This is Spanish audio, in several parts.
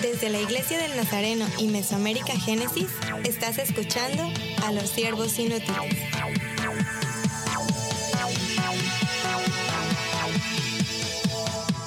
Desde la Iglesia del Nazareno y Mesoamérica Génesis, estás escuchando a los siervos inútiles.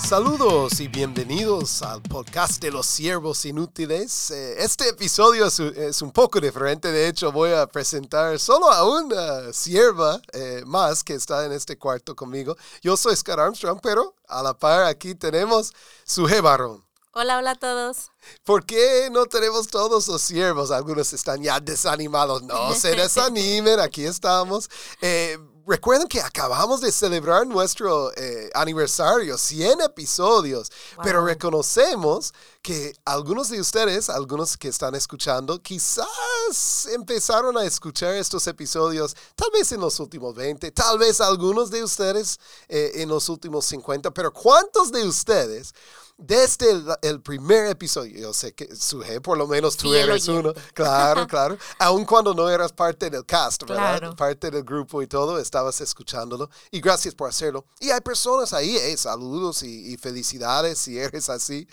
Saludos y bienvenidos al podcast de los siervos inútiles. Eh, Este episodio es, un- poco diferente, de hecho voy a presentar solo a una sierva eh, más que está en este cuarto conmigo. Yo soy Scott Armstrong, pero a la par aquí tenemos su Barón. Hola, hola a todos. ¿Por qué no tenemos todos los siervos? Algunos están ya desanimados. No se desanimen, aquí estamos. Eh, recuerden que acabamos de celebrar nuestro eh, aniversario, 100 episodios, pero reconocemos que algunos de ustedes, algunos que están escuchando, quizás empezaron a escuchar estos episodios tal vez en los últimos 20, tal vez algunos de ustedes eh, en los últimos 50, pero ¿cuántos de ustedes? Desde el, el primer episodio, yo sé que Suje, por lo menos tú Fiel eres uno, claro, claro, aun cuando no eras parte del cast, ¿verdad? Claro. Parte del grupo y todo, estabas escuchándolo y gracias por hacerlo. Y hay personas ahí, eh, saludos y, y felicidades si eres así.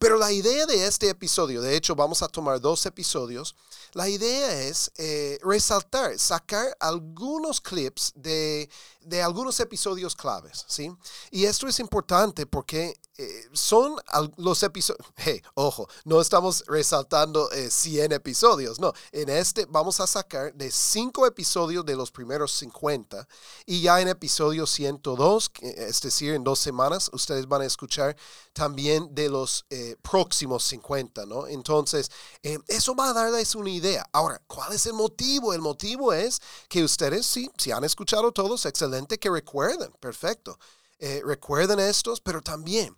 Pero la idea de este episodio, de hecho vamos a tomar dos episodios, la idea es eh, resaltar, sacar algunos clips de, de algunos episodios claves, ¿sí? Y esto es importante porque eh, son los episodios, hey, ojo, no estamos resaltando eh, 100 episodios, no, en este vamos a sacar de 5 episodios de los primeros 50 y ya en episodio 102, que- es decir, en dos semanas, ustedes van a escuchar también de los eh, próximos 50, ¿no? Entonces, eh, eso va a darles una idea. Ahora, ¿cuál es el motivo? El motivo es que ustedes, sí, si han escuchado todos, excelente que recuerden, perfecto. Eh, recuerden estos, pero también,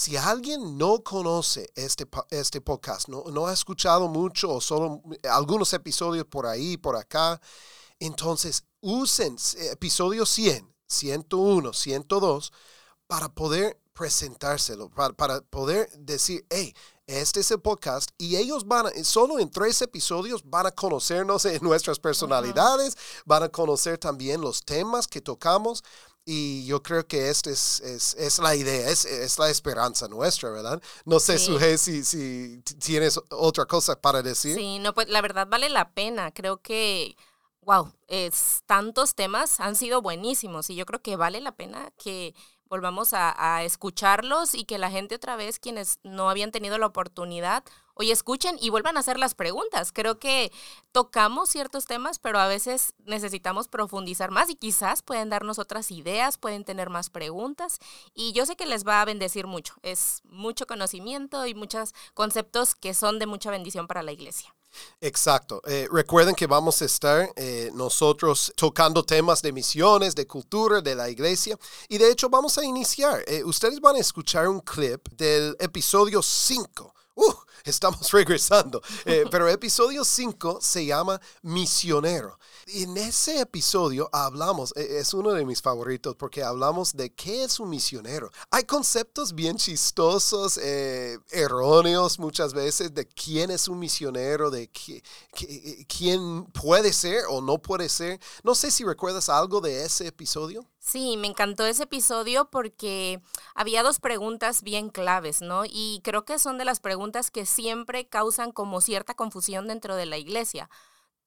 si alguien no conoce este, este podcast, no, no ha escuchado mucho o solo algunos episodios por ahí, por acá, entonces usen eh, episodio 100, 101, 102 para poder presentárselo, para, para poder decir, hey, este es el podcast y ellos van a, solo en tres episodios van a conocernos en nuestras personalidades, van a conocer también los temas que tocamos y yo creo que esta es, es, es la idea, es, es la esperanza nuestra, ¿verdad? No sé, Sí. Suje, si, si tienes otra cosa para decir. Sí, no, pues la verdad vale la pena. Creo que, wow, es, tantos temas han sido buenísimos y yo creo que vale la pena que volvamos a, escucharlos y que la gente otra vez, quienes no habían tenido la oportunidad, hoy escuchen y vuelvan a hacer las preguntas. Creo que tocamos ciertos temas, pero a veces necesitamos profundizar más y quizás pueden darnos otras ideas, pueden tener más preguntas y yo sé que les va a bendecir mucho. Es mucho conocimiento y muchos conceptos que son de mucha bendición para la iglesia. Exacto. Eh, recuerden que vamos a estar eh, nosotros tocando temas de misiones, de cultura, de la iglesia. Y de hecho vamos a iniciar. Eh, ustedes van a escuchar un clip del episodio 5. Uh, estamos regresando. Pero episodio 5 se llama Misionero. En ese episodio hablamos, eh, es uno de mis favoritos porque hablamos de qué es un misionero. Hay conceptos bien chistosos, eh, erróneos muchas veces de quién es un misionero, de qui- qui- quién puede ser o no puede ser. No sé si recuerdas algo de ese episodio. Sí, me encantó ese episodio porque había dos preguntas bien claves, ¿no? Y creo que son de las preguntas que siempre causan como cierta confusión dentro de la iglesia.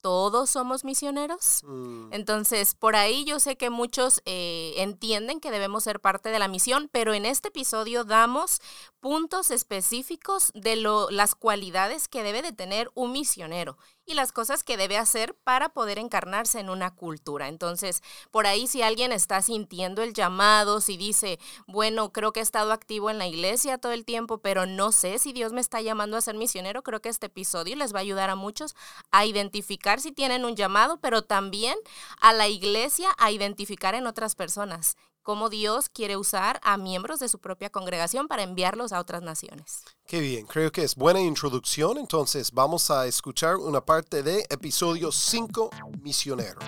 ¿Todos somos misioneros? Mm, Entonces, por ahí yo sé que muchos eh, entienden que debemos ser parte de la misión, pero en este episodio damos puntos específicos de lo, las cualidades que debe de tener un misionero y las cosas que debe hacer para poder encarnarse en una cultura. Entonces, por ahí si alguien está sintiendo el llamado, si dice, bueno, creo que he estado activo en la iglesia todo el tiempo, pero no sé si Dios me está llamando a ser misionero, creo que este episodio les va a ayudar a muchos a identificar si tienen un llamado, pero también a la iglesia a identificar en otras personas cómo Dios quiere usar a miembros de su propia congregación para enviarlos a otras naciones. Qué bien, creo que es buena introducción. Entonces vamos a escuchar una parte de episodio 5, Misionero.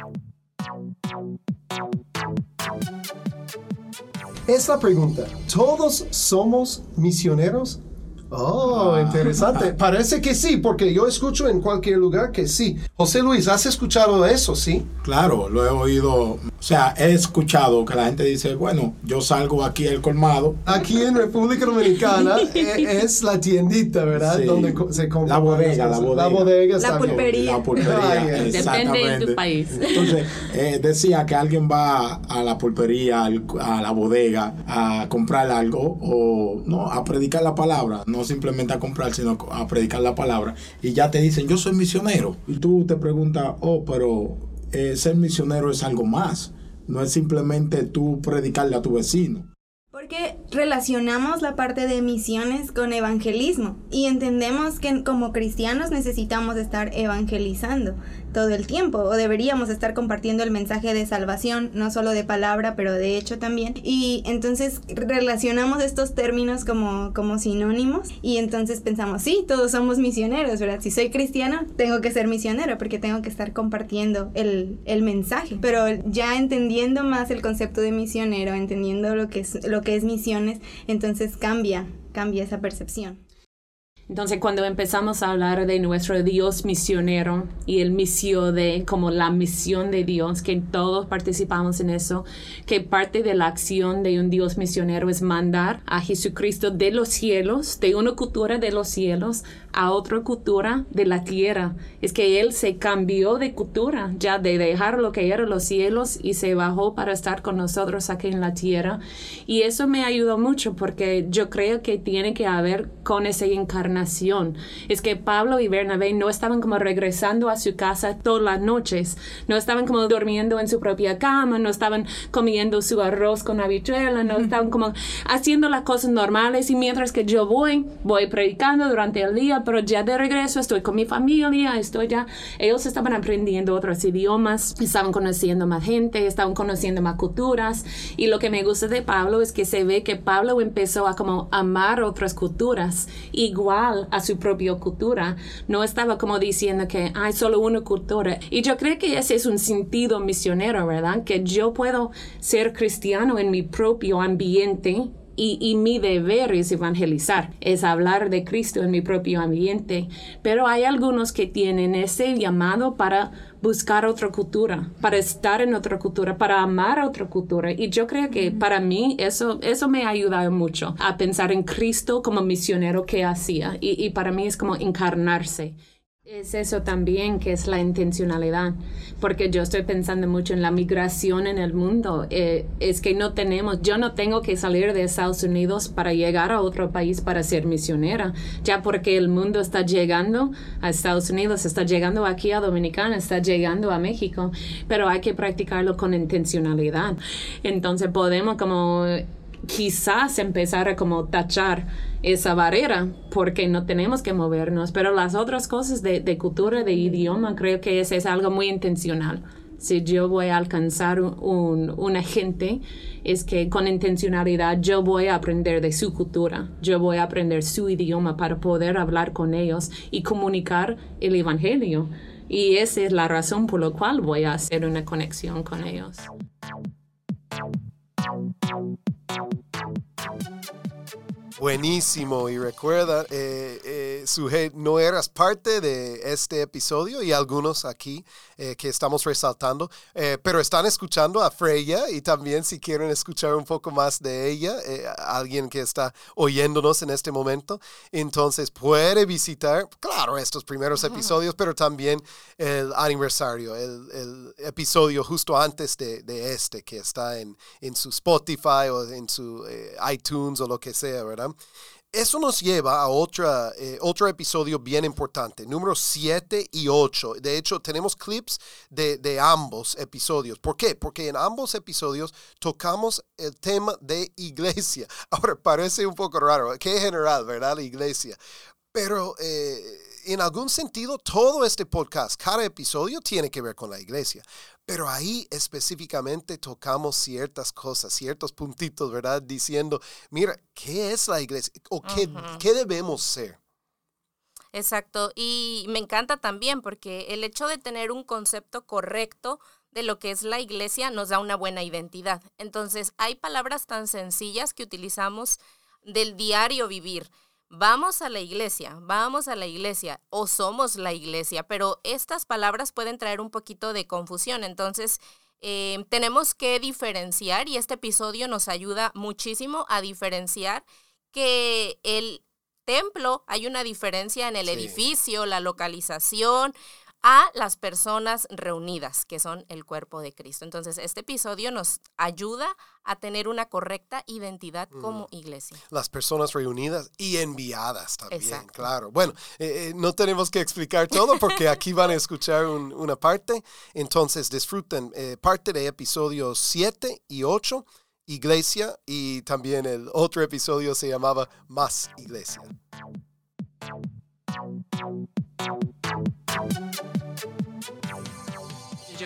Es la pregunta, ¿todos somos misioneros? Oh, interesante. Parece que sí, porque yo escucho en cualquier lugar que sí. José Luis, ¿has escuchado eso, sí? Claro, lo he oído. O sea, he escuchado que la gente dice, bueno, yo salgo aquí al colmado. Aquí en República Dominicana e- es la tiendita, ¿verdad? Sí. Donde se compra La bodega, la bodega. La bodega La pulpería. La pulpería, Ay, Depende de tu país. Entonces, eh, decía que alguien va a la pulpería, al- a la bodega, a comprar algo o no, a predicar la palabra, no simplemente a comprar, sino a predicar la palabra. Y ya te dicen, yo soy misionero. Y tú te preguntas, oh, pero eh, ser misionero es algo más. No es simplemente tú predicarle a tu vecino. Porque relacionamos la parte de misiones con evangelismo y entendemos que como cristianos necesitamos estar evangelizando todo el tiempo o deberíamos estar compartiendo el mensaje de salvación, no solo de palabra, pero de hecho también. Y entonces relacionamos estos términos como, como sinónimos y entonces pensamos, sí, todos somos misioneros, ¿verdad? Si soy cristiano, tengo que ser misionero porque tengo que estar compartiendo el, el mensaje. Pero ya entendiendo más el concepto de misionero, entendiendo lo que es, lo que es misiones, entonces cambia, cambia esa percepción. Entonces, cuando empezamos a hablar de nuestro Dios misionero y el misión de como la misión de Dios, que todos participamos en eso, que parte de la acción de un Dios misionero es mandar a Jesucristo de los cielos, de una cultura de los cielos, a otra cultura de la tierra. Es que Él se cambió de cultura, ya de dejar lo que eran los cielos y se bajó para estar con nosotros aquí en la tierra. Y eso me ayudó mucho porque yo creo que tiene que haber con esa encarnación. Es que Pablo y Bernabé no estaban como regresando a su casa todas las noches, no estaban como durmiendo en su propia cama, no estaban comiendo su arroz con habichuela, no estaban como haciendo las cosas normales. Y mientras que yo voy, voy predicando durante el día, pero ya de regreso estoy con mi familia, estoy ya, ellos estaban aprendiendo otros idiomas, estaban conociendo más gente, estaban conociendo más culturas. Y lo que me gusta de Pablo es que se ve que Pablo empezó a como amar otras culturas igual a su propia cultura, no estaba como diciendo que hay solo una cultura y yo creo que ese es un sentido misionero, ¿verdad? Que yo puedo ser cristiano en mi propio ambiente y, y, mi deber es evangelizar, es hablar de Cristo en mi propio ambiente. Pero hay algunos que tienen ese llamado para buscar otra cultura, para estar en otra cultura, para amar a otra cultura. Y yo creo que para mí eso, eso me ha ayudado mucho a pensar en Cristo como misionero que hacía. Y, y para mí es como encarnarse. Es eso también que es la intencionalidad, porque yo estoy pensando mucho en la migración en el mundo. Eh, es que no tenemos, yo no tengo que salir de Estados Unidos para llegar a otro país para ser misionera, ya porque el mundo está llegando a Estados Unidos, está llegando aquí a Dominicana, está llegando a México, pero hay que practicarlo con intencionalidad. Entonces podemos como quizás empezar a como tachar esa barrera porque no tenemos que movernos, pero las otras cosas de, de cultura, de idioma, creo que ese es algo muy intencional. Si yo voy a alcanzar un, una gente, es que con intencionalidad yo voy a aprender de su cultura, yo voy a aprender su idioma para poder hablar con ellos y comunicar el Evangelio. Y esa es la razón por la cual voy a hacer una conexión con ellos. Buenísimo, y recuerda, eh, eh, no eras parte de este episodio y algunos aquí eh, que estamos resaltando, eh, pero están escuchando a Freya y también si quieren escuchar un poco más de ella, eh, alguien que está oyéndonos en este momento, entonces puede visitar, claro, estos primeros episodios, pero también el aniversario, el, el episodio justo antes de, de, este que está en, en su Spotify o en su eh, iTunes o lo que sea, ¿verdad? Eso nos lleva a otra, eh, otro episodio bien importante, número 7 y 8. De hecho, tenemos clips de, de, ambos episodios. ¿Por qué? Porque en ambos episodios tocamos el tema de iglesia. Ahora, parece un poco raro, qué general, ¿verdad? La iglesia. Pero eh, en algún sentido, todo este podcast, cada episodio tiene que ver con la iglesia. Pero ahí específicamente tocamos ciertas cosas, ciertos puntitos, ¿verdad? Diciendo, mira, ¿qué es la iglesia? ¿O qué, uh -huh. qué debemos ser? Exacto, y me encanta también porque el hecho de tener un concepto correcto de lo que es la iglesia nos da una buena identidad. Entonces, hay palabras tan sencillas que utilizamos del diario vivir, vamos a la iglesia, vamos a la iglesia o somos la iglesia, pero estas palabras pueden traer un poquito de confusión. Entonces, eh, tenemos que diferenciar y este episodio nos ayuda muchísimo a diferenciar que el templo hay una diferencia en el edificio, la localización, a las personas reunidas, que son el cuerpo de Cristo. Entonces, este episodio nos ayuda a tener una correcta identidad como iglesia. Las personas reunidas y enviadas también, claro. Bueno, eh, eh, no tenemos que explicar todo porque aquí van a escuchar una parte. Entonces, disfruten eh, parte de episodios 7 y 8, Iglesia, y también el otro episodio se llamaba Más Iglesia.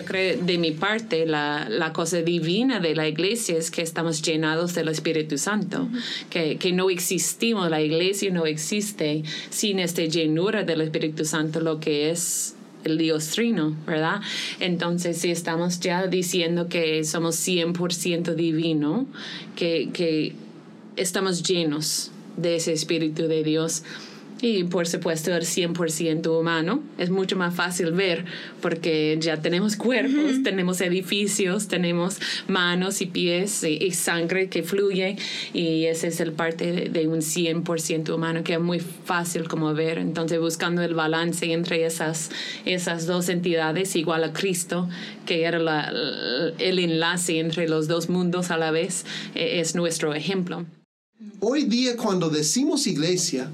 Creo, de mi parte, la, la, cosa divina de la iglesia es que estamos llenados del Espíritu Santo, que, que, no existimos, la iglesia no existe sin esta llenura del Espíritu Santo, lo que es el Dios Trino, ¿verdad? Entonces, si estamos ya diciendo que somos 100% divino, que, que estamos llenos de ese Espíritu de Dios, y por supuesto el 100% humano. Es mucho más fácil ver porque ya tenemos cuerpos, tenemos edificios, tenemos manos y pies y, sangre que fluye y ese es el parte de, un 100% humano que es muy fácil como ver. Entonces buscando el balance entre esas, esas dos entidades igual a Cristo, que era el enlace entre los dos mundos a la vez, e, es nuestro ejemplo. Hoy día cuando decimos iglesia,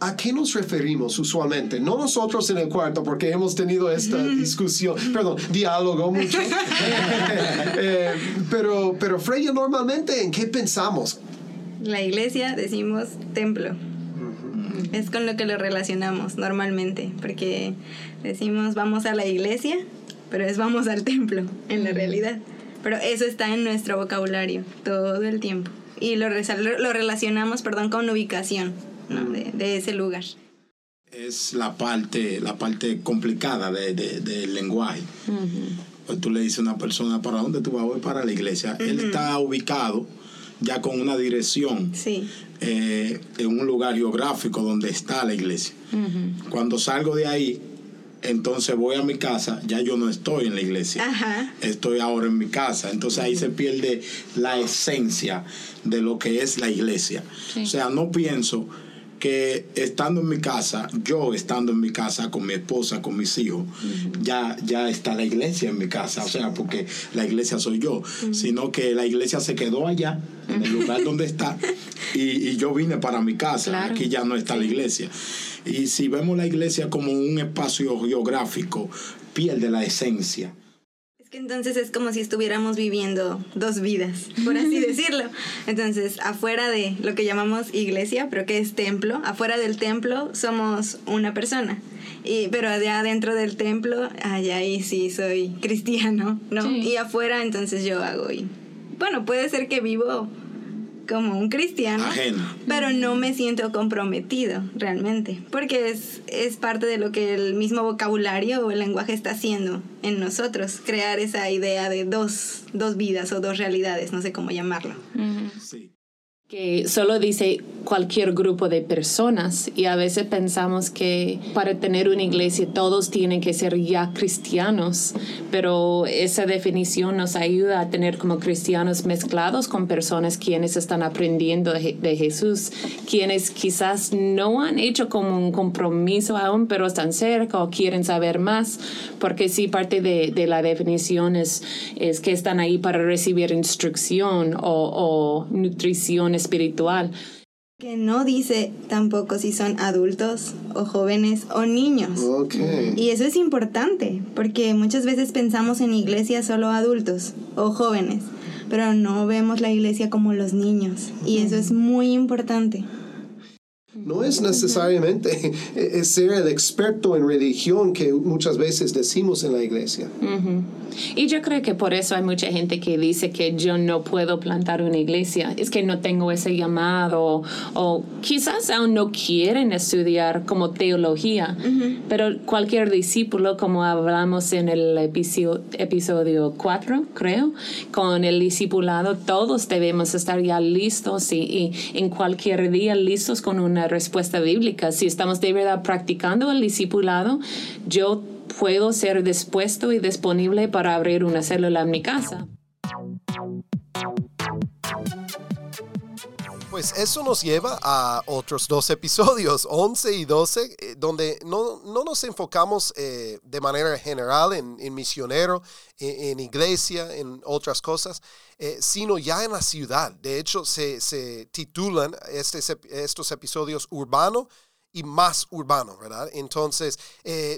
¿A qué nos referimos usualmente? No nosotros en el cuarto, porque hemos tenido esta discusión, perdón, diálogo mucho. Eh, pero, pero Freya, normalmente, ¿en qué pensamos? La iglesia decimos templo. Es con lo que lo relacionamos normalmente, porque decimos vamos a la iglesia, pero es vamos al templo, en la realidad. Pero eso está en nuestro vocabulario todo el tiempo. Y lo, lo relacionamos, perdón, con ubicación de, ese lugar. Es la parte, la parte complicada del de, lenguaje. pues tú le dices a una persona, ¿para dónde tú vas? Voy para la iglesia. Él está ubicado ya con una dirección eh, en un lugar geográfico donde está la iglesia. Cuando salgo de ahí, entonces voy a mi casa, ya yo no estoy en la iglesia, estoy ahora en mi casa. Entonces ahí se pierde la esencia de lo que es la iglesia. O sea, no pienso que estando en mi casa, yo estando en mi casa con mi esposa, con mis hijos, ya, ya está la iglesia en mi casa, o sea, porque la iglesia soy yo, sino que la iglesia se quedó allá, en el lugar donde está, y, yo vine para mi casa, aquí ya no está la iglesia. Y si vemos la iglesia como un espacio geográfico, pierde la esencia entonces es como si estuviéramos viviendo dos vidas, por así decirlo. Entonces, afuera de lo que llamamos iglesia, pero que es templo, afuera del templo somos una persona. Y, pero allá dentro del templo, allá ahí sí soy cristiano, ¿no? Y afuera entonces yo hago y bueno, puede ser que vivo como un cristiano, pero no me siento comprometido realmente, porque es, es parte de lo que el mismo vocabulario o el lenguaje está haciendo en nosotros, crear esa idea de dos, dos vidas o dos realidades, no sé cómo llamarlo. Sí que solo dice cualquier grupo de personas y a veces pensamos que para tener una iglesia todos tienen que ser ya cristianos, pero esa definición nos ayuda a tener como cristianos mezclados con personas quienes están aprendiendo de, Jesús, quienes quizás no han hecho como un compromiso aún, pero están cerca o quieren saber más, porque sí parte de, de la definición es, es que están ahí para recibir instrucción o, o nutrición espiritual. Que no dice tampoco si son adultos o jóvenes o niños. Y eso es importante, porque muchas veces pensamos en iglesia solo adultos o jóvenes, pero no vemos la iglesia como los niños. Y eso es muy importante. No es necesariamente es ser el experto en religión que muchas veces decimos en la iglesia. Y yo creo que por eso hay mucha gente que dice que yo no puedo plantar una iglesia, es que no tengo ese llamado o quizás aún no quieren estudiar como teología, pero cualquier discípulo, como hablamos en el episodio, episodio 4, creo, con el discipulado, todos debemos estar ya listos y, y en cualquier día listos con una respuesta bíblica. Si estamos de verdad practicando el discipulado, yo puedo ser dispuesto y disponible para abrir una célula en mi casa. Pues eso nos lleva a otros dos episodios, 11 y 12, eh, donde no, no nos enfocamos eh, de manera general en, en misionero, en, iglesia, en otras cosas, eh, sino ya en la ciudad. De hecho, se, se titulan este, estos episodios urbano y más urbano, ¿verdad? Entonces,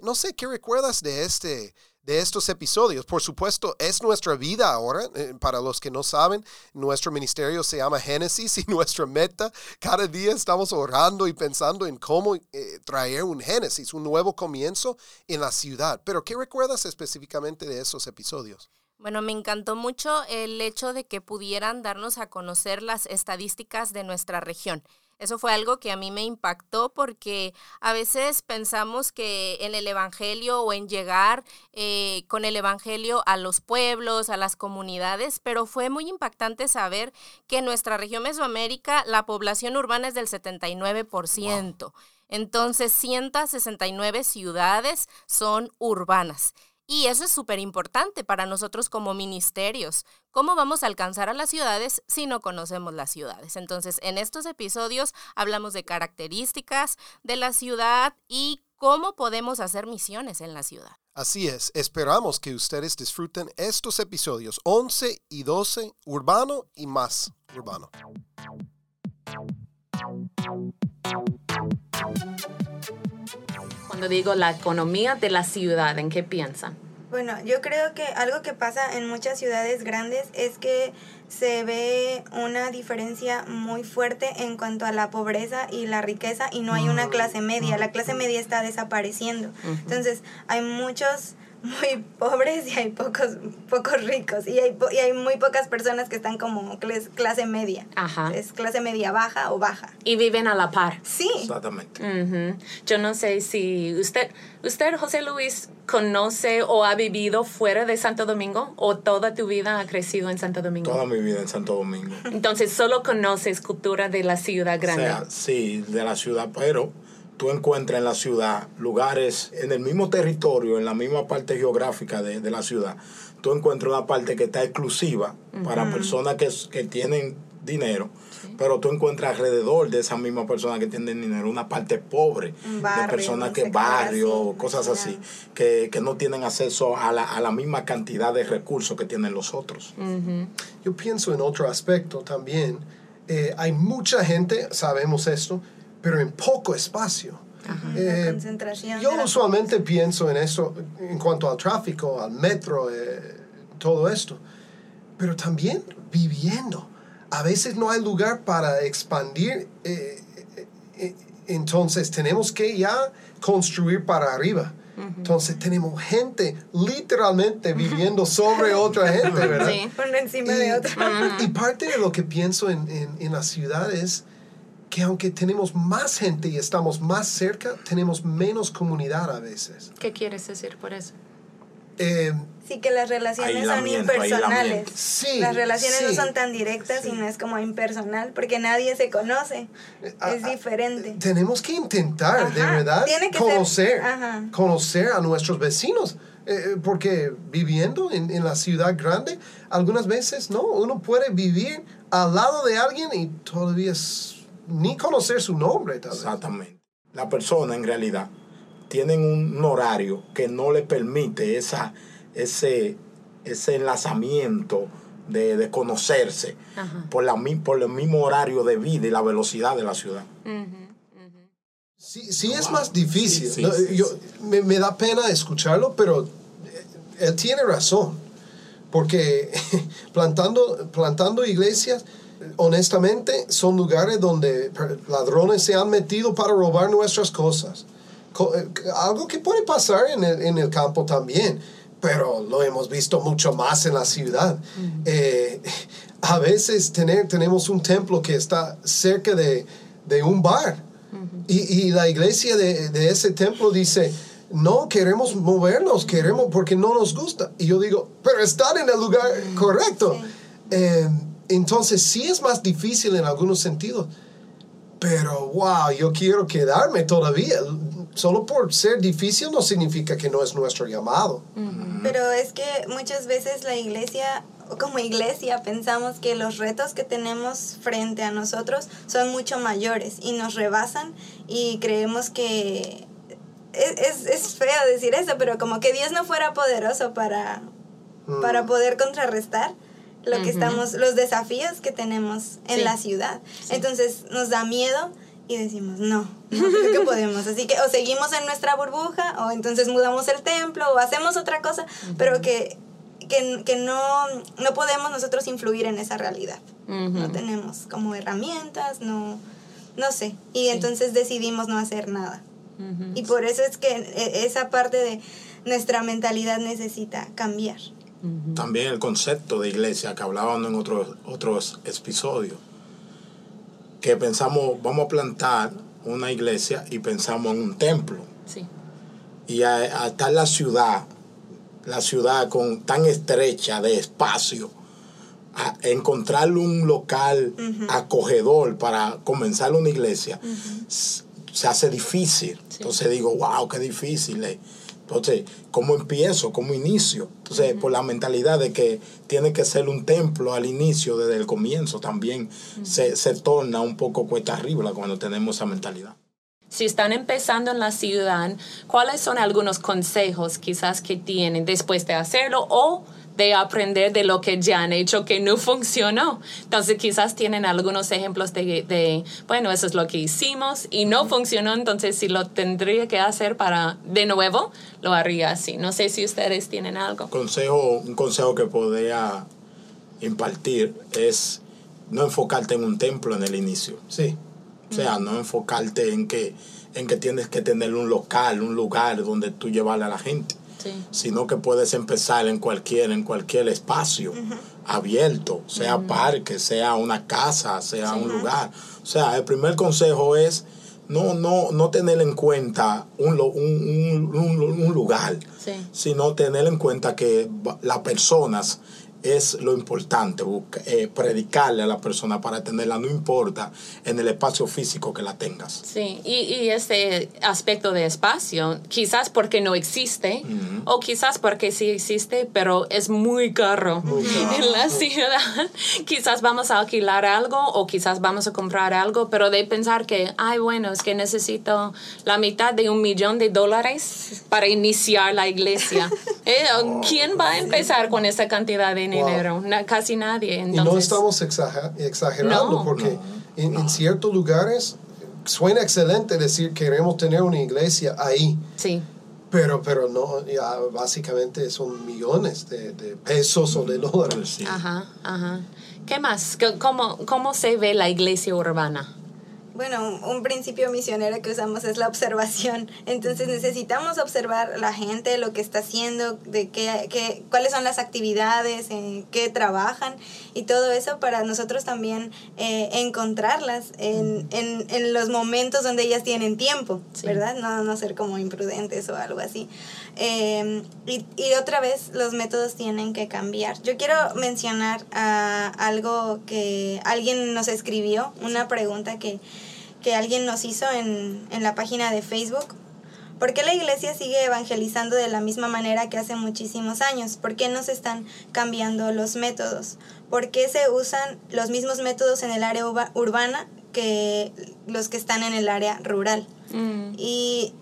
no sé, ¿qué recuerdas de este, de estos episodios. Por supuesto, es nuestra vida ahora. Eh, para los que no saben, nuestro ministerio se llama Génesis y nuestra meta, cada día estamos orando y pensando en cómo eh, traer un Génesis, un nuevo comienzo en la ciudad. Pero, ¿qué recuerdas específicamente de esos episodios? Bueno, me encantó mucho el hecho de que pudieran darnos a conocer las estadísticas de nuestra región. Eso fue algo que a mí me impactó porque a veces pensamos que en el Evangelio o en llegar eh, con el Evangelio a los pueblos, a las comunidades, pero fue muy impactante saber que en nuestra región Mesoamérica la población urbana es del 79%. Entonces, 169 ciudades son urbanas. Y eso es súper importante para nosotros como ministerios. ¿Cómo vamos a alcanzar a las ciudades si no conocemos las ciudades? Entonces, en estos episodios hablamos de características de la ciudad y cómo podemos hacer misiones en la ciudad. Así es, esperamos que ustedes disfruten estos episodios 11 y 12, urbano y más urbano. Cuando digo la economía de la ciudad, ¿en qué piensan? Bueno, yo creo que algo que pasa en muchas ciudades grandes es que se ve una diferencia muy fuerte en cuanto a la pobreza y la riqueza y no hay una clase media. La clase media está desapareciendo. Entonces, hay muchos muy pobres y hay pocos, pocos ricos. Y hay, y hay muy pocas personas que están como clase media. Ajá. Es clase media baja o baja. Y viven a la par. Sí. Exactamente. Yo no sé si usted, usted, José Luis, conoce o ha vivido fuera de Santo Domingo o toda tu vida ha crecido en Santo Domingo. Toda mi vida en Santo Domingo. Entonces, solo conoces cultura de la ciudad grande. O sea, sí, de la ciudad, pero tú encuentras en la ciudad lugares en el mismo territorio, en la misma parte geográfica de, de la ciudad. Tú encuentras una parte que está exclusiva para personas que, que tienen dinero, pero tú encuentras alrededor de esa misma persona que tienen dinero una parte pobre, de personas que barrio, cosas así, que, que, no tienen acceso a la, a la, misma cantidad de recursos que tienen los otros. Yo pienso en otro aspecto también. Eh, hay mucha gente, sabemos esto, pero en poco espacio. Eh, concentración yo usualmente pienso en eso en cuanto al tráfico, al metro, eh, todo esto, pero también viviendo. A veces no hay lugar para expandir, eh, entonces tenemos que ya construir para arriba. Entonces tenemos gente literalmente viviendo sobre otra gente, ¿verdad? Sí, encima de otra. Y parte de lo que pienso en, en, en las ciudades que aunque tenemos más gente y estamos más cerca, tenemos menos comunidad a veces. ¿Qué quieres decir por eso? Eh, sí, que las relaciones son impersonales. Sí, las relaciones no son tan directas y no es como impersonal, porque nadie se conoce. Eh, es diferente. Tenemos que intentar, de verdad, conocer, conocer a nuestros vecinos. Eh, porque viviendo en, en la ciudad grande, algunas veces no, uno puede vivir al lado de alguien y todavía es ni conocer su nombre. Exactamente. La persona en realidad tienen un horario que no le permite esa, ese, ese enlazamiento de, conocerse por, la, por el mismo horario de vida y la velocidad de la ciudad. Sí, es más difícil. yo, me, me, da pena escucharlo, pero eh, él tiene razón. Porque plantando, plantando iglesias honestamente, son lugares donde ladrones se han metido para robar nuestras cosas. Co- eh, algo que puede pasar en el, en el campo también, pero lo hemos visto mucho más en la ciudad. Eh, a veces tener, tenemos un templo que está cerca de, de un bar y, y la iglesia de, de ese templo dice, no queremos movernos, queremos porque no nos gusta. Y yo digo, pero están en el lugar correcto. sí. Eh, entonces sí es más difícil en algunos sentidos. Pero wow, yo quiero quedarme todavía. Solo por ser difícil no significa que no es nuestro llamado. Pero es que muchas veces la iglesia, como iglesia, pensamos que los retos que tenemos frente a nosotros son mucho mayores y nos rebasan y creemos que es, es, es feo decir eso, pero como que Dios no fuera poderoso para, para poder contrarrestar lo que estamos, los desafíos que tenemos en Sí. la ciudad. Entonces nos da miedo y decimos, no, no creo que podemos. Así que o seguimos en nuestra burbuja o entonces mudamos el templo o hacemos otra cosa, pero que, que, que no, no podemos nosotros influir en esa realidad. No tenemos como herramientas, no, no sé. Y entonces decidimos no hacer nada. Y por eso es que eh, esa parte de nuestra mentalidad necesita cambiar. También el concepto de iglesia que hablábamos en otros, otros episodios. Que pensamos, vamos a plantar una iglesia y pensamos en un templo. Sí. Y a, a estar la ciudad, la ciudad con tan estrecha de espacio, a encontrar un local acogedor para comenzar una iglesia, se hace difícil. Entonces digo, wow, qué difícil es. Entonces, ¿cómo empiezo? ¿Cómo inicio? Entonces, por la mentalidad de que tiene que ser un templo al inicio, desde el comienzo, también se, se torna un poco cuesta arriba cuando tenemos esa mentalidad. Si están empezando en la ciudad, ¿cuáles son algunos consejos quizás que tienen después de hacerlo o de aprender de lo que ya han hecho que no funcionó? Entonces quizás tienen algunos ejemplos de, de, bueno, eso es lo que hicimos y no funcionó, entonces si lo tendría que hacer para de nuevo, lo haría así. No sé si ustedes tienen algo. consejo, un consejo que podría impartir es no enfocarte en un templo en el inicio. Sí. O sea, no enfocarte en que, en que tienes que tener un local, un lugar donde tú llevarle a la gente, Sí. sino que puedes empezar en cualquier, en cualquier espacio abierto, sea parque, sea una casa, sea un lugar. O sea, el primer consejo es no, no, no tener en cuenta un, un, un- un- lugar, Sí. sino tener en cuenta que las personas es lo importante, busca- eh, predicarle a la persona para tenerla, no importa en el espacio físico que la tengas. Sí, y, y ese aspecto de espacio, quizás porque no existe, o quizás porque sí existe, pero es muy caro en la ciudad. quizás vamos a alquilar algo o quizás vamos a comprar algo, pero de pensar que, ay, bueno, es que necesito la mitad de un millón de dólares para iniciar la iglesia. Eh, ¿Quién va a empezar con esa cantidad de dinero? Na- casi nadie. Y no estamos exagerando No. porque En, en ciertos lugares suena excelente decir queremos tener una iglesia ahí, Sí. pero, pero no, ya básicamente son millones de, de pesos o de dólares. Sí. Ajá, ajá. ¿Qué más? ¿Qué- ¿Cómo, ¿Cómo se ve la iglesia urbana? Bueno, un- un principio misionero que usamos es la observación. Entonces necesitamos observar la gente, lo que está haciendo, de qué, qué, cuáles son las actividades, en qué trabajan y todo eso para nosotros también eh, encontrarlas en, en, en los momentos donde ellas tienen tiempo, Sí. ¿verdad? No, no ser como imprudentes o algo así. Eh, y, y otra vez los métodos tienen que cambiar. Yo quiero mencionar ah, algo que alguien nos escribió, una pregunta que, que alguien nos hizo en, en la página de Facebook. ¿Por qué la iglesia sigue evangelizando de la misma manera que hace muchísimos años? ¿Por qué no se están cambiando los métodos? ¿Por qué se usan los mismos métodos en el área urbana que los que están en el área rural? Mm, Y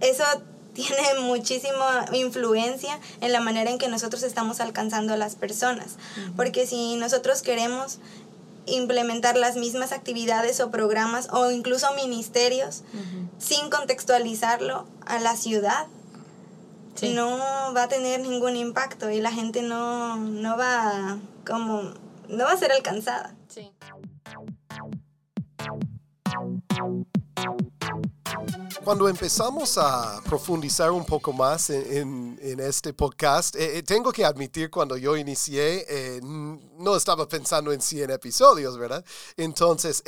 eso tiene muchísima influencia en la manera en que nosotros estamos alcanzando a las personas. Porque si nosotros queremos implementar las mismas actividades o programas o incluso ministerios sin contextualizarlo a la ciudad, Sí. no va a tener ningún impacto y la gente no, no va a como no va a ser alcanzada. Sí. Cuando empezamos a profundizar un poco más en, en, este podcast, eh, eh, tengo que admitir, cuando yo inicié, eh, no estaba pensando en 100 episodios, ¿verdad? Entonces,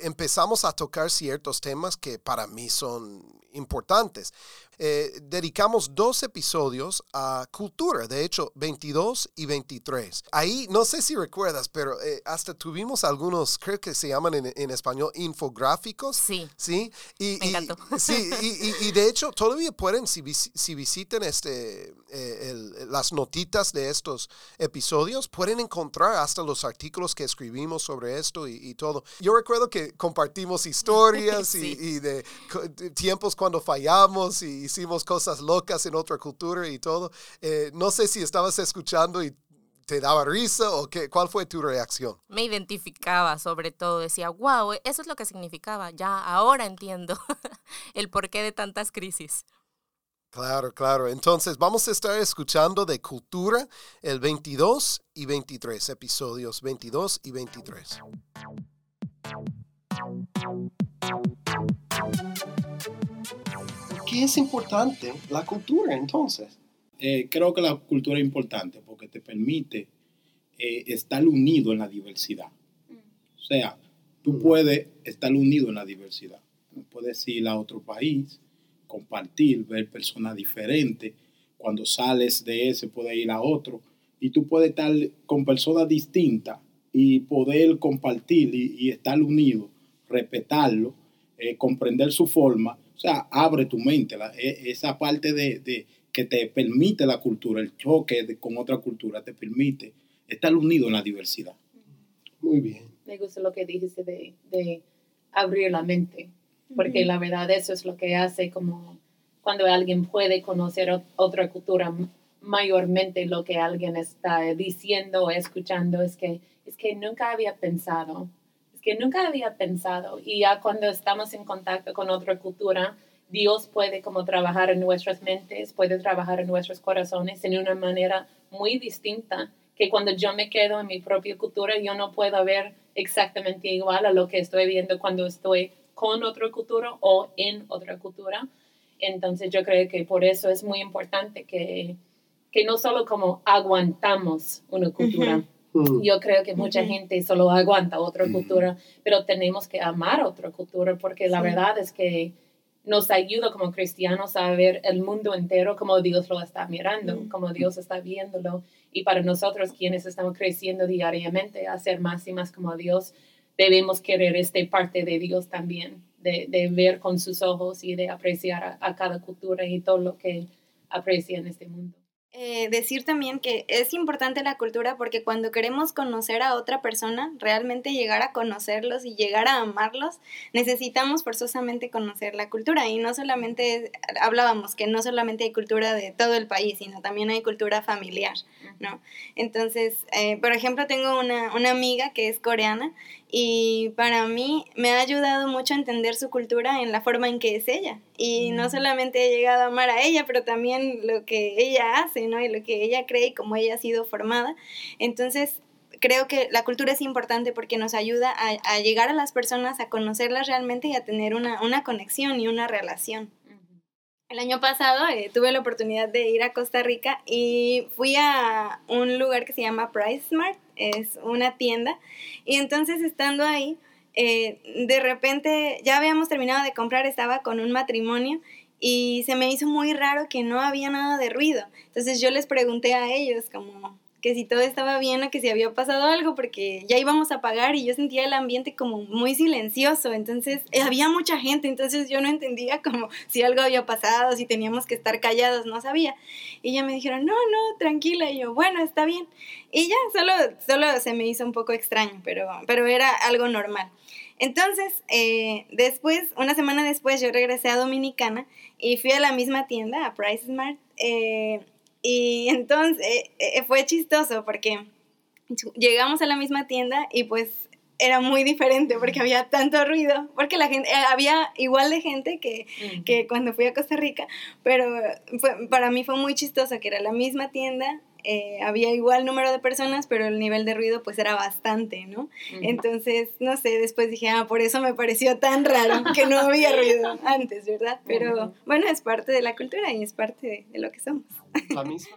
empezamos a tocar ciertos temas que para mí son importantes. Eh, dedicamos dos episodios a cultura, de hecho 22 y 23. Ahí, no sé si recuerdas, pero eh, hasta tuvimos algunos, creo que se llaman en, español, infográficos. Sí. Sí. Y, Me encantó. sí, y, de hecho todavía pueden, si, si visiten este, eh, las notitas de estos episodios, pueden encontrar hasta los artículos que escribimos sobre esto y, todo. Yo recuerdo que compartimos historias y, de, de tiempos cuando fallamos y hicimos cosas locas en otra cultura y todo. Eh, no sé si estabas escuchando y te daba risa o qué, cuál fue tu reacción. Me identificaba sobre todo, decía, wow, eso es lo que significaba, ya ahora entiendo el porqué de tantas crisis. Claro, claro. Entonces vamos a estar escuchando de cultura el 22 y 23, episodios 22 y 23. ¿Qué es importante la cultura entonces? Eh, creo que la cultura es importante porque te permite eh, estar unido en la diversidad. O sea, tú mm. puedes estar unido en la diversidad. Puedes ir a otro país, compartir, ver personas diferentes. Cuando sales de ese, puedes ir a otro. Y tú puedes estar con personas distintas y poder compartir y, estar unido, respetarlo, eh, comprender su forma o sea, abre tu mente, e, esa parte de, que te permite la cultura, el choque con otra cultura, te permite estar unido en la diversidad. Muy bien. Me gusta lo que dijiste de, abrir la mente, porque la verdad eso es lo que hace como cuando alguien puede conocer otra cultura, mayormente lo que alguien está diciendo o escuchando es que, es que nunca había pensado que nunca había pensado. Y ya cuando estamos en contacto con otra cultura, Dios puede como trabajar en nuestras mentes, puede trabajar en nuestros corazones en una manera muy distinta que cuando yo me quedo en mi propia cultura, yo no puedo ver exactamente igual a lo que estoy viendo cuando estoy con otra cultura o en otra cultura. Entonces yo creo que por eso es muy importante que, que no solo como aguantamos una cultura, Mm. Yo creo que mucha gente solo aguanta otra mm. cultura, pero tenemos que amar otra cultura porque la verdad es que nos ayuda como cristianos a ver el mundo entero como Dios lo está mirando, mm. como Dios está viéndolo. Y para nosotros quienes estamos creciendo diariamente a ser más y más como Dios, debemos querer esta parte de Dios también, de, de ver con sus ojos y de apreciar a cada cultura y todo lo que aprecia en este mundo. Eh, decir también que es importante la cultura porque cuando queremos conocer a otra persona, realmente llegar a conocerlos y llegar a amarlos, necesitamos forzosamente conocer la cultura. Y no solamente, hablábamos que no solamente hay cultura de todo el país, sino también hay cultura familiar, ¿no? Entonces, eh, por ejemplo, tengo una, una amiga que es coreana y para mí me ha ayudado mucho a entender su cultura en la forma en que es ella. Y no mm. solamente he llegado a amar a ella, pero también lo que ella hace, ¿no? Y lo que ella cree y cómo ella ha sido formada. Entonces, creo que la cultura es importante porque nos ayuda a, llegar a las personas, a conocerlas realmente y a tener una, una conexión y una relación. El año pasado eh, tuve la oportunidad de ir a Costa Rica y fui a un lugar que se llama Price Smart, es una tienda, y entonces estando ahí, eh, de repente ya habíamos terminado de comprar, estaba con un matrimonio y se me hizo muy raro que no había nada de ruido. Entonces yo les pregunté a ellos como, que si todo estaba bien o que si había pasado algo, porque ya íbamos a pagar y yo sentía el ambiente como muy silencioso, entonces eh, había mucha gente, entonces yo no entendía como si algo había pasado, si teníamos que estar callados, no sabía. Y ya me dijeron, no, no, tranquila, y yo, bueno, está bien. Y ya, solo, solo se me hizo un poco extraño, pero, pero era algo normal. Entonces, eh, después, una semana después, yo regresé a Dominicana y fui a la misma tienda, a Price Smart. Eh, y entonces eh, eh, fue chistoso porque llegamos a la misma tienda y pues era muy diferente porque había tanto ruido, porque la gente, eh, había igual de gente que, que cuando fui a Costa Rica, pero para mí fue muy chistoso que era la misma tienda, eh, había igual número de personas, pero el nivel de ruido pues era bastante, ¿no? Entonces, no sé, después dije, ah, por eso me pareció tan raro que no había ruido antes, ¿verdad? Pero bueno, es parte de la cultura y es parte de, lo que somos. La misma.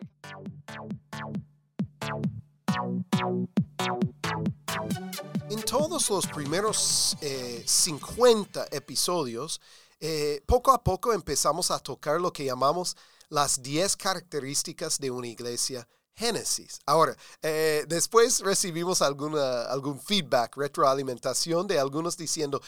En todos los primeros 50 eh, episodios, eh, poco a poco empezamos a tocar lo que llamamos las 10 características de una iglesia Génesis. Ahora, eh, después recibimos alguna, algún feedback, retroalimentación de algunos diciendo,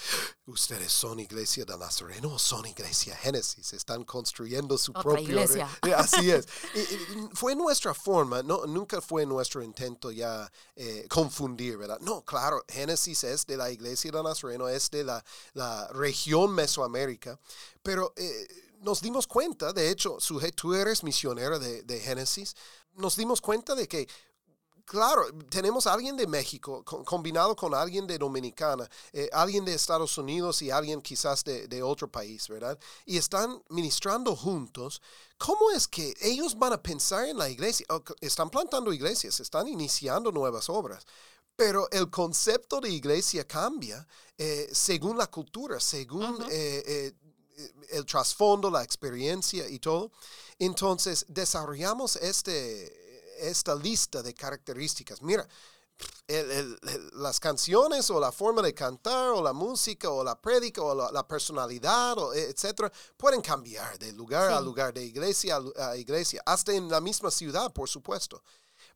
ustedes son iglesia de Nazareno o son iglesia Génesis, están construyendo su propia iglesia. Así es. fue nuestra forma, no, nunca fue nuestro intento ya eh, confundir, ¿verdad? No, claro, Génesis es de la iglesia de Nazareno, es de la, la región Mesoamérica, pero... Eh, nos dimos cuenta, de hecho, tú eres misionera de, de Génesis, nos dimos cuenta de que claro, tenemos a alguien de México combinado con alguien de Dominicana, eh, alguien de Estados Unidos y alguien quizás de, otro país, ¿verdad? Y están ministrando juntos. ¿Cómo es que ellos van a pensar en la iglesia? Están plantando iglesias, están iniciando nuevas obras. Pero el concepto de iglesia cambia eh, según la cultura, según eh, el trasfondo, la experiencia y todo. Entonces, desarrollamos este, esta lista de características. Mira, las canciones o la forma de cantar o la música o la prédica o la, personalidad, o, etcétera, pueden cambiar de lugar a lugar, de iglesia a iglesia, hasta en la misma ciudad, por supuesto.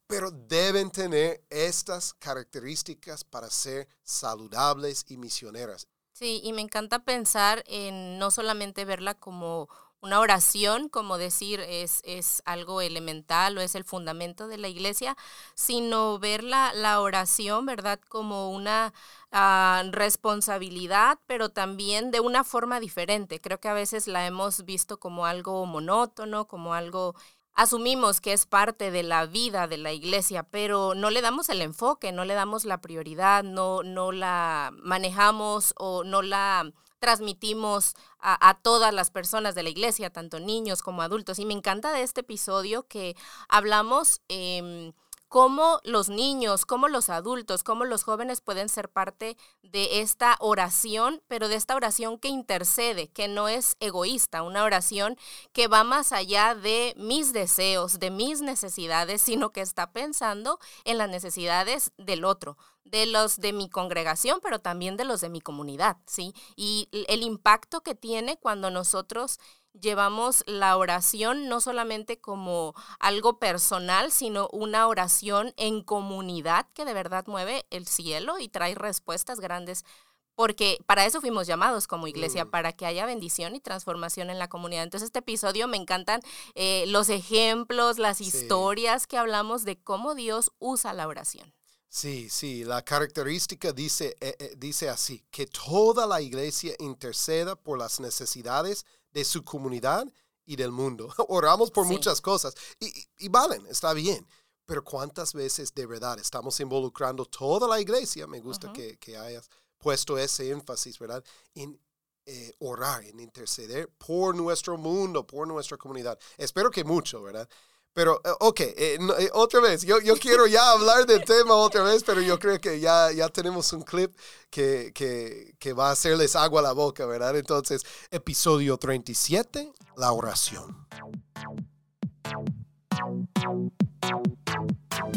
Pero deben tener estas características para ser saludables y misioneras. Sí, y me encanta pensar en no solamente verla como una oración, como decir es, es algo elemental o es el fundamento de la iglesia, sino ver la, oración, ¿verdad?, como una ah, responsabilidad, pero también de una forma diferente. Creo que a veces la hemos visto como algo monótono, como algo asumimos que es parte de la vida de la iglesia, pero no le damos el enfoque, no le damos la prioridad, no, no la manejamos o no la transmitimos a, todas las personas de la iglesia, tanto niños como adultos. Y me encanta de este episodio que hablamos... Em, cómo los niños, cómo los adultos, cómo los jóvenes pueden ser parte de esta oración, pero de esta oración que intercede, que no es egoísta, una oración que va más allá de mis deseos, de mis necesidades, sino que está pensando en las necesidades del otro, de los de mi congregación, pero también de los de mi comunidad, ¿sí? Y el impacto que tiene cuando nosotros llevamos la oración no solamente como algo personal, sino una oración en comunidad que de verdad mueve el cielo y trae respuestas grandes porque para eso fuimos llamados como iglesia, mm. para que haya bendición y transformación en la comunidad. Entonces, este episodio me encantan eh, los ejemplos, las historias que hablamos de cómo Dios usa la oración. Sí, sí, la característica dice, eh, eh, dice así, que toda la iglesia interceda por las necesidades de su comunidad y del mundo. Oramos por muchas cosas y, y, valen, está bien. Pero ¿cuántas veces de verdad estamos involucrando toda la iglesia? Me gusta que, que, hayas puesto ese énfasis, ¿verdad? En eh, orar, en interceder por nuestro mundo, por nuestra comunidad. Espero que mucho, ¿verdad? Pero, eh, ok, eh, eh, otra vez, yo, yo, quiero ya hablar del tema otra vez, pero yo creo que ya, ya tenemos un clip que, que, que va a hacerles agua a la boca, ¿verdad? Entonces, episodio 37, la oración.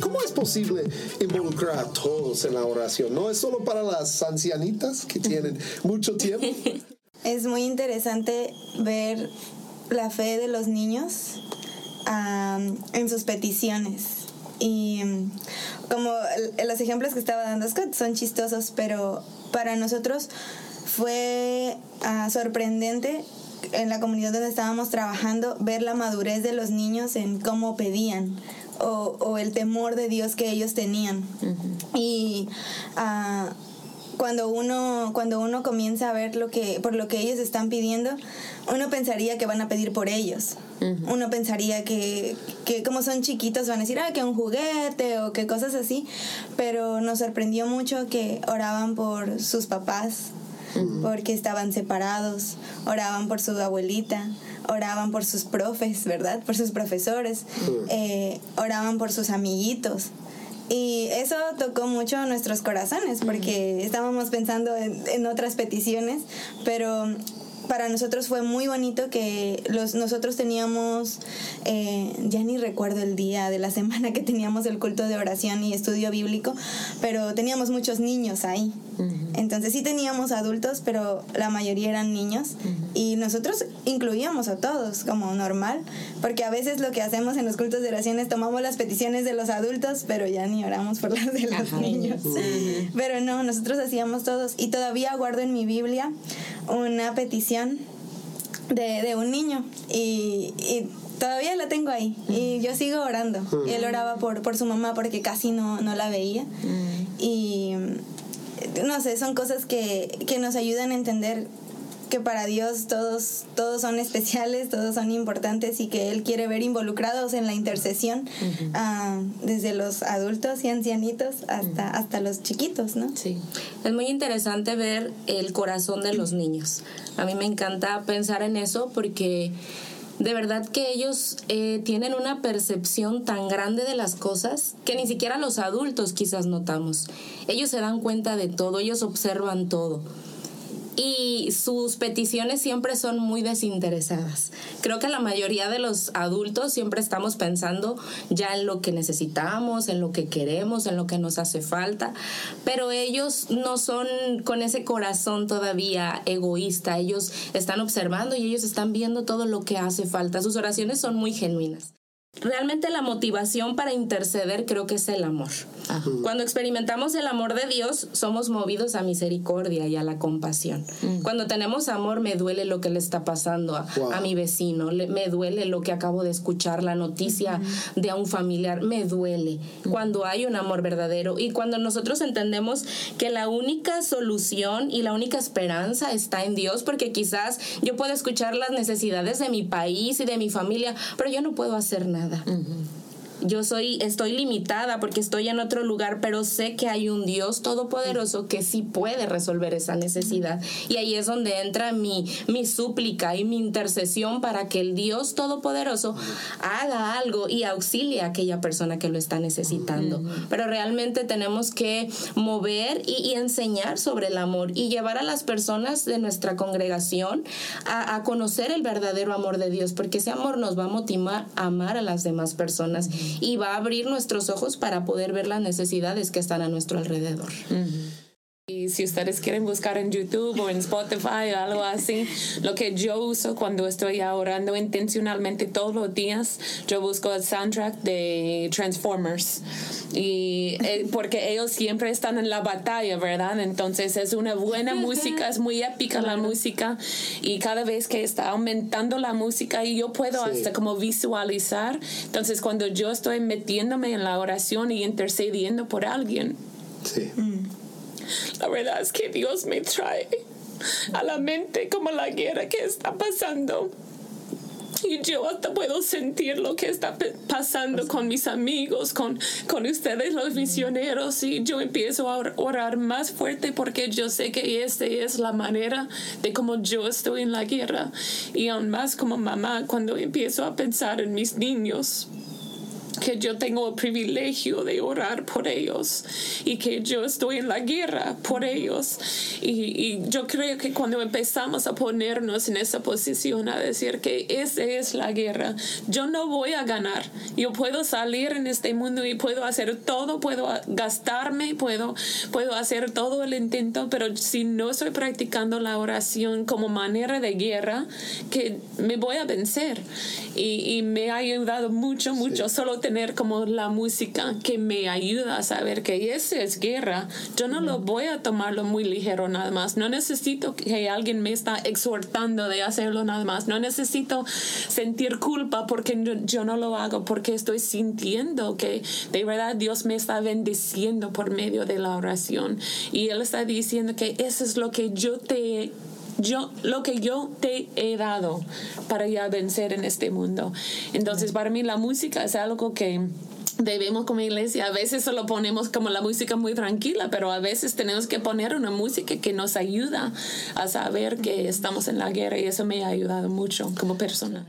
¿Cómo es posible involucrar a todos en la oración? ¿No es solo para las ancianitas que tienen mucho tiempo? Es muy interesante ver la fe de los niños en sus peticiones. Y mm, como los ejemplos que estaba dando Scott son chistosos, pero para nosotros fue ah, sorprendente en la comunidad donde estábamos trabajando ver la madurez de los niños en cómo pedían o, o el temor de Dios que ellos tenían. Y uh, cuando uno, cuando uno comienza a ver lo que, por lo que ellos están pidiendo, uno pensaría que van a pedir por ellos. Uno pensaría que, que, como son chiquitos van a decir, ah, que un juguete o que cosas así, pero nos sorprendió mucho que oraban por sus papás, porque estaban separados, oraban por su abuelita, oraban por sus profes, ¿verdad? Por sus profesores, eh, oraban por sus amiguitos. Y eso tocó mucho nuestros corazones porque estábamos pensando en, en otras peticiones, pero para nosotros fue muy bonito que los, nosotros teníamos, eh, ya ni recuerdo el día de la semana que teníamos el culto de oración y estudio bíblico, pero teníamos muchos niños ahí. Entonces sí teníamos adultos, pero la mayoría eran niños. Y nosotros incluíamos a todos como normal, porque a veces lo que hacemos en los cultos de oración es tomamos las peticiones de los adultos, pero ya ni oramos por las de los niños. Pero no, nosotros hacíamos todos. Y todavía guardo en mi Biblia una petición de, de un niño. Y, y todavía la tengo ahí. Y yo sigo orando. Y él oraba por, por su mamá porque casi no, no la veía. Y no sé, son cosas que, que nos ayudan a entender que para Dios todos, todos son especiales, todos son importantes y que Él quiere ver involucrados en la intercesión, ah, desde los adultos y ancianitos hasta, hasta los chiquitos, ¿no? Sí. Es muy interesante ver el corazón de los niños. A mí me encanta pensar en eso porque de verdad que ellos eh, tienen una percepción tan grande de las cosas que ni siquiera los adultos quizás notamos. Ellos se dan cuenta de todo, ellos observan todo y sus peticiones siempre son muy desinteresadas. Creo que la mayoría de los adultos siempre estamos pensando ya en lo que necesitamos, en lo que queremos, en lo que nos hace falta, pero ellos no son con ese corazón todavía egoísta, ellos están observando y ellos están viendo todo lo que hace falta. Sus oraciones son muy genuinas. Realmente la motivación para interceder creo que es el amor. Cuando experimentamos el amor de Dios, somos movidos a misericordia y a la compasión. Mm. Cuando tenemos amor, me duele lo que le está pasando a, mi vecino, me duele lo que acabo de escuchar, la noticia de a un familiar, me duele. Mm. Cuando hay un amor verdadero y cuando nosotros entendemos que la única solución y la única esperanza está en Dios, porque quizás yo puedo escuchar las necesidades de mi país y de mi familia, pero yo no puedo hacer nada nada. Yo soy, estoy limitada porque estoy en otro lugar, pero sé que hay un Dios todopoderoso que sí puede resolver esa necesidad. Y ahí es donde entra mi, mi súplica y mi intercesión para que el Dios todopoderoso haga algo y auxilie a aquella persona que lo está necesitando. Pero realmente tenemos que mover y, enseñar sobre el amor y llevar a las personas de nuestra congregación a, a conocer el verdadero amor de Dios, porque ese amor nos va a motivar a amar a las demás personas y va a abrir nuestros ojos para poder ver las necesidades que están a nuestro alrededor. Y si ustedes quieren buscar en YouTube o en Spotify o algo así, lo que yo uso cuando estoy orando intencionalmente todos los días, yo busco el soundtrack de Transformers. Y eh, porque ellos siempre están en la batalla, ¿verdad? Entonces es una buena música, es muy épica la música. Y cada vez que está aumentando la música, y yo puedo hasta como visualizar. Entonces cuando yo estoy metiéndome en la oración y intercediendo por alguien. Sí. Mm. La verdad es que Dios me trae a la mente como la guerra que está pasando. Y yo hasta puedo sentir lo que está pasando con mis amigos, con, con ustedes los misioneros. Y yo empiezo a orar más fuerte porque yo sé que esta es la manera de cómo yo estoy en la guerra. Y aún más como mamá, cuando empiezo a pensar en mis niños que yo tengo el privilegio de orar por ellos y que yo estoy en la guerra por ellos. Y, yo creo que cuando empezamos a ponernos en esa posición, a decir que esa es la guerra, yo no voy a ganar. Yo puedo salir en este mundo y puedo hacer todo, puedo gastarme, puedo, puedo hacer todo el intento, pero si no estoy practicando la oración como manera de guerra, que me voy a vencer. Y, me ha ayudado mucho, mucho. Solo tener como la música que me ayuda a saber que esa es guerra, yo no lo voy a tomarlo muy ligero nada más. No necesito que alguien me está exhortando de hacerlo nada más. No necesito sentir culpa porque yo no lo hago, porque estoy sintiendo que de verdad Dios me está bendiciendo por medio de la oración. Y Él está diciendo que eso es lo que yo te yo, lo que yo te he dado para ya vencer en este mundo. Entonces, para mí la música es algo que debemos como iglesia, a veces solo ponemos como la música muy tranquila, pero a veces tenemos que poner una música que nos ayuda a saber que estamos en la guerra y eso me ha ayudado mucho como persona.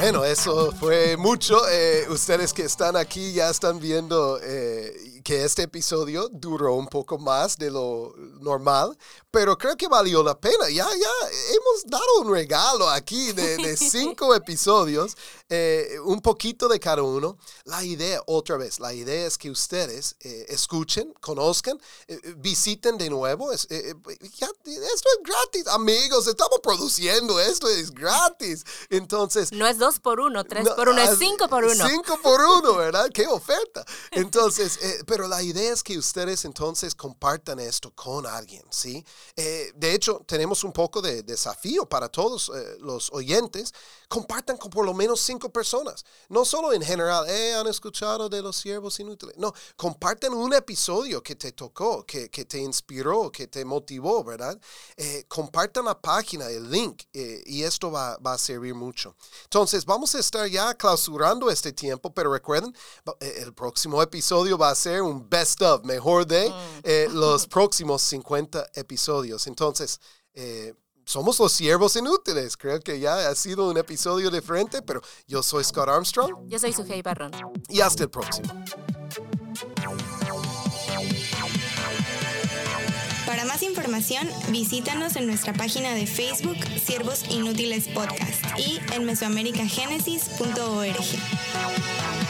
Bueno, eso fue mucho. Eh, ustedes que están aquí ya están viendo eh, que este episodio duró un poco más de lo normal, pero creo que valió la pena. Ya, ya hemos dado un regalo aquí de, cinco episodios, eh, un poquito de cada uno. La idea, otra vez, la idea es que ustedes eh, escuchen, conozcan, eh, visiten de nuevo. esto es gratis, amigos, estamos produciendo, esto es gratis. Entonces... No es dos por uno, tres por uno, es cinco por uno. Cinco por uno, ¿verdad? Qué oferta. Entonces, pero la idea es que ustedes entonces compartan esto con alguien, ¿sí? Eh, de hecho, tenemos un poco de desafío para todos eh, los oyentes. Compartan con por lo menos cinco personas. No solo en general, eh, han escuchado de los siervos inútiles. No, compartan un episodio que te tocó, que, que te inspiró, que te motivó, ¿verdad? Eh, compartan la página, el link, y esto va, va, a servir mucho. Entonces, vamos a estar ya clausurando este tiempo, pero recuerden, el próximo episodio va a ser un best of, mejor de mm. los próximos 50 episodios. Entonces, eh, somos los siervos inútiles. Creo que ya ha sido un episodio diferente, pero yo soy Scott Armstrong. Yo soy Sujei Barrón. Y hasta el próximo. Para más información, visítanos en nuestra página de Facebook, Siervos Inútiles Podcast, y en mesoamericagenesis.org.